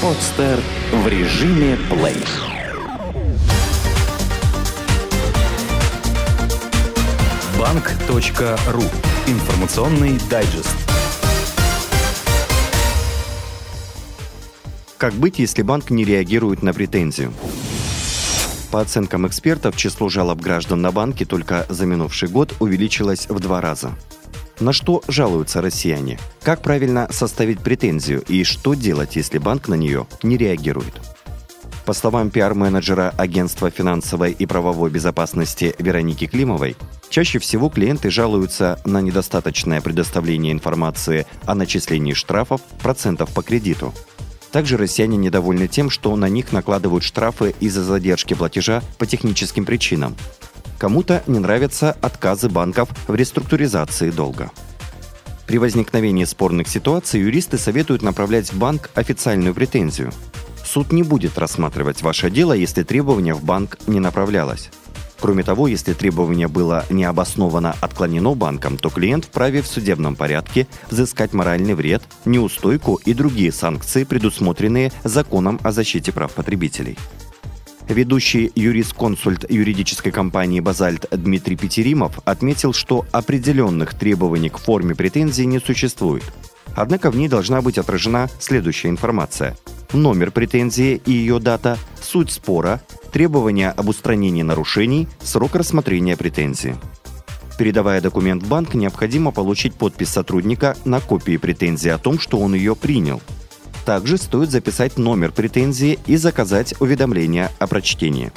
Подстер в режиме плей. Банк.ру. Информационный дайджест. Как быть, если банк не реагирует на претензию? По оценкам экспертов, число жалоб граждан на банки только за минувший год увеличилось в два раза. На что жалуются россияне? Как правильно составить претензию и что делать, если банк на нее не реагирует? По словам пиар-менеджера Агентства финансовой и правовой безопасности Вероники Климовой, чаще всего клиенты жалуются на недостаточное предоставление информации о начислении штрафов, процентов по кредиту. Также россияне недовольны тем, что на них накладывают штрафы из-за задержки платежа по техническим причинам, Кому-то не нравятся отказы банков в реструктуризации долга. При возникновении спорных ситуаций юристы советуют направлять в банк официальную претензию. Суд не будет рассматривать ваше дело, если требование в банк не направлялось. Кроме того, если требование было необоснованно отклонено банком, то клиент вправе в судебном порядке взыскать моральный вред, неустойку и другие санкции, предусмотренные законом о защите прав потребителей. Ведущий юрисконсульт юридической компании «Базальт» Дмитрий Петеримов отметил, что определенных требований к форме претензии не существует. Однако в ней должна быть отражена следующая информация. Номер претензии и ее дата, суть спора, требования об устранении нарушений, срок рассмотрения претензии. Передавая документ в банк, необходимо получить подпись сотрудника на копии претензии о том, что он ее принял – также стоит записать номер претензии и заказать уведомление о прочтении.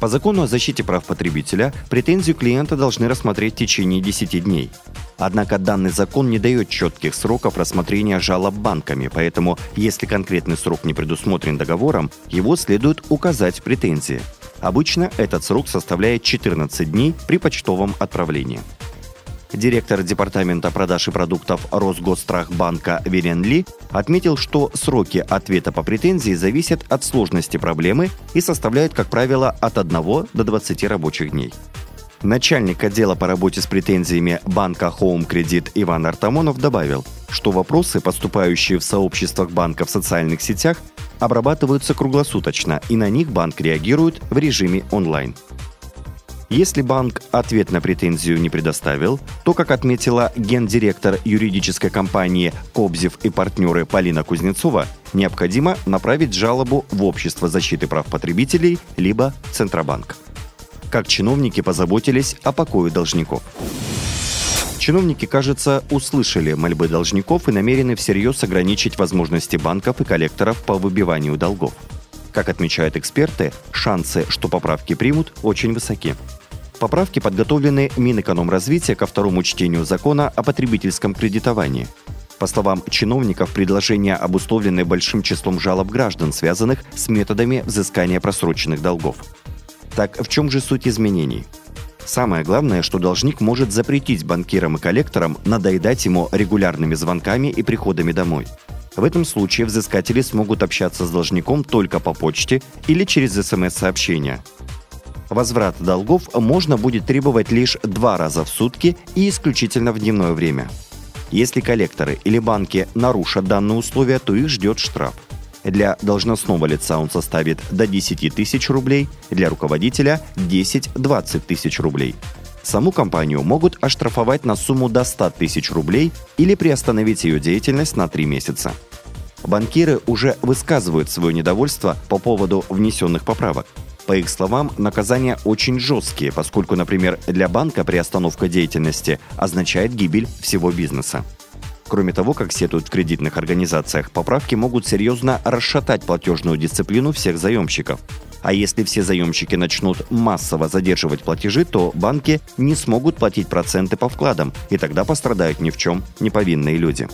По закону о защите прав потребителя претензию клиента должны рассмотреть в течение 10 дней. Однако данный закон не дает четких сроков рассмотрения жалоб банками, поэтому если конкретный срок не предусмотрен договором, его следует указать в претензии. Обычно этот срок составляет 14 дней при почтовом отправлении. Директор Департамента продаж и продуктов Росгосстрахбанка Верен Ли отметил, что сроки ответа по претензии зависят от сложности проблемы и составляют, как правило, от 1 до 20 рабочих дней. Начальник отдела по работе с претензиями банка Home Credit Иван Артамонов добавил, что вопросы, поступающие в сообществах банка в социальных сетях, обрабатываются круглосуточно, и на них банк реагирует в режиме онлайн. Если банк ответ на претензию не предоставил, то, как отметила гендиректор юридической компании «Кобзев и партнеры» Полина Кузнецова, необходимо направить жалобу в Общество защиты прав потребителей либо Центробанк. Как чиновники позаботились о покое должников. Чиновники, кажется, услышали мольбы должников и намерены всерьез ограничить возможности банков и коллекторов по выбиванию долгов. Как отмечают эксперты, шансы, что поправки примут, очень высоки. Поправки подготовлены Минэкономразвития ко второму чтению закона о потребительском кредитовании. По словам чиновников, предложения обусловлены большим числом жалоб граждан, связанных с методами взыскания просроченных долгов. Так, в чем же суть изменений? Самое главное, что должник может запретить банкирам и коллекторам надоедать ему регулярными звонками и приходами домой. В этом случае взыскатели смогут общаться с должником только по почте или через смс-сообщения. Возврат долгов можно будет требовать лишь два раза в сутки и исключительно в дневное время. Если коллекторы или банки нарушат данные условия, то их ждет штраф. Для должностного лица он составит до 10 тысяч рублей, для руководителя 10-20 тысяч рублей. Саму компанию могут оштрафовать на сумму до 100 тысяч рублей или приостановить ее деятельность на 3 месяца. Банкиры уже высказывают свое недовольство по поводу внесенных поправок. По их словам, наказания очень жесткие, поскольку, например, для банка приостановка деятельности означает гибель всего бизнеса. Кроме того, как сетуют в кредитных организациях, поправки могут серьезно расшатать платежную дисциплину всех заемщиков. А если все заемщики начнут массово задерживать платежи, то банки не смогут платить проценты по вкладам, и тогда пострадают ни в чем не повинные люди.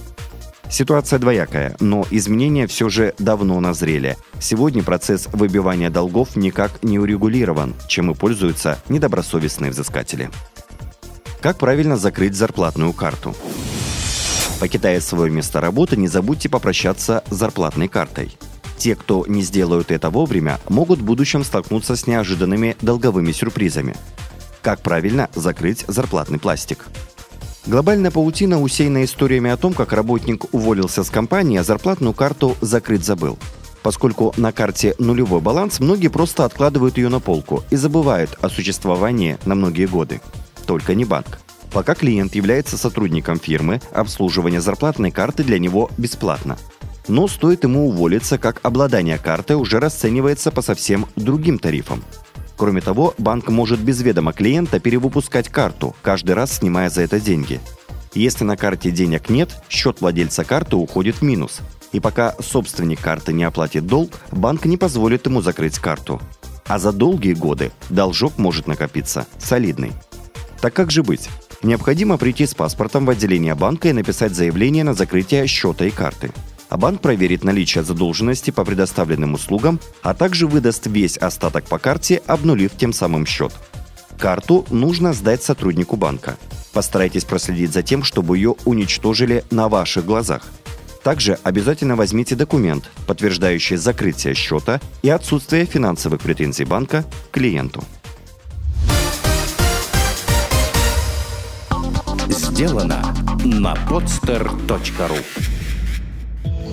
Ситуация двоякая, но изменения все же давно назрели. Сегодня процесс выбивания долгов никак не урегулирован, чем и пользуются недобросовестные взыскатели. Как правильно закрыть зарплатную карту? Покидая свое место работы, не забудьте попрощаться с зарплатной картой. Те, кто не сделают это вовремя, могут в будущем столкнуться с неожиданными долговыми сюрпризами. Как правильно закрыть зарплатный пластик? Глобальная паутина усеяна историями о том, как работник уволился с компании, а зарплатную карту закрыть забыл. Поскольку на карте нулевой баланс, многие просто откладывают ее на полку и забывают о существовании на многие годы. Только не банк. Пока клиент является сотрудником фирмы, обслуживание зарплатной карты для него бесплатно. Но стоит ему уволиться, как обладание картой уже расценивается по совсем другим тарифам. Кроме того, банк может без ведома клиента перевыпускать карту, каждый раз снимая за это деньги. Если на карте денег нет, счет владельца карты уходит в минус. И пока собственник карты не оплатит долг, банк не позволит ему закрыть карту. А за долгие годы должок может накопиться солидный. Так как же быть? Необходимо прийти с паспортом в отделение банка и написать заявление на закрытие счета и карты. А банк проверит наличие задолженности по предоставленным услугам, а также выдаст весь остаток по карте, обнулив тем самым счет. Карту нужно сдать сотруднику банка. Постарайтесь проследить за тем, чтобы ее уничтожили на ваших глазах. Также обязательно возьмите документ, подтверждающий закрытие счета и отсутствие финансовых претензий банка к клиенту. Сделано на podster.ru